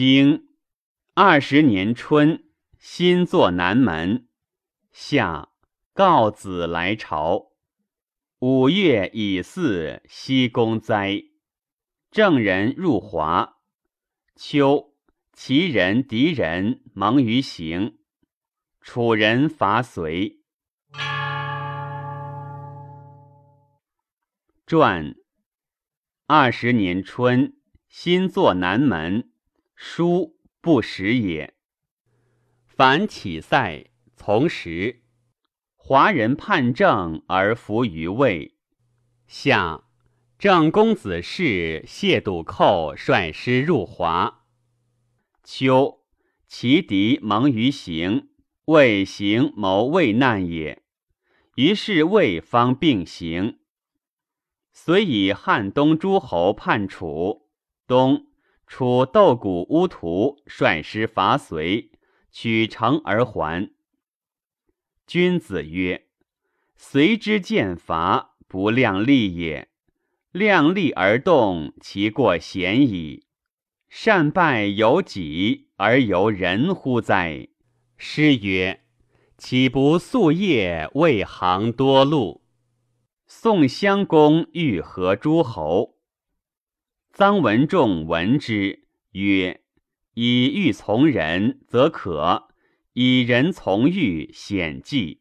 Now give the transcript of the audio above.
经二十年春，新作南门。夏，告子来朝。五月乙巳，西宫灾。郑人入华。秋，齐人敌人蒙于行。楚人伐隋。传。二十年春，新作南门。书不食也。凡起塞，从时。华人叛政而服于魏。夏，郑公子氏谢笃寇率师入华。秋，其敌蒙于行，魏行谋魏难也。于是魏方并行。遂以汉东诸侯叛楚。冬。楚斗谷乌图率师伐隋，取城而还。君子曰：“随之见伐，不量力也。量力而动，其过显矣。善败由己，而由人乎哉？”诗曰：“岂不夙夜为行多路？”宋襄公欲合诸侯。臧文仲闻之曰：“以欲从人，则可；以人从欲，显计。”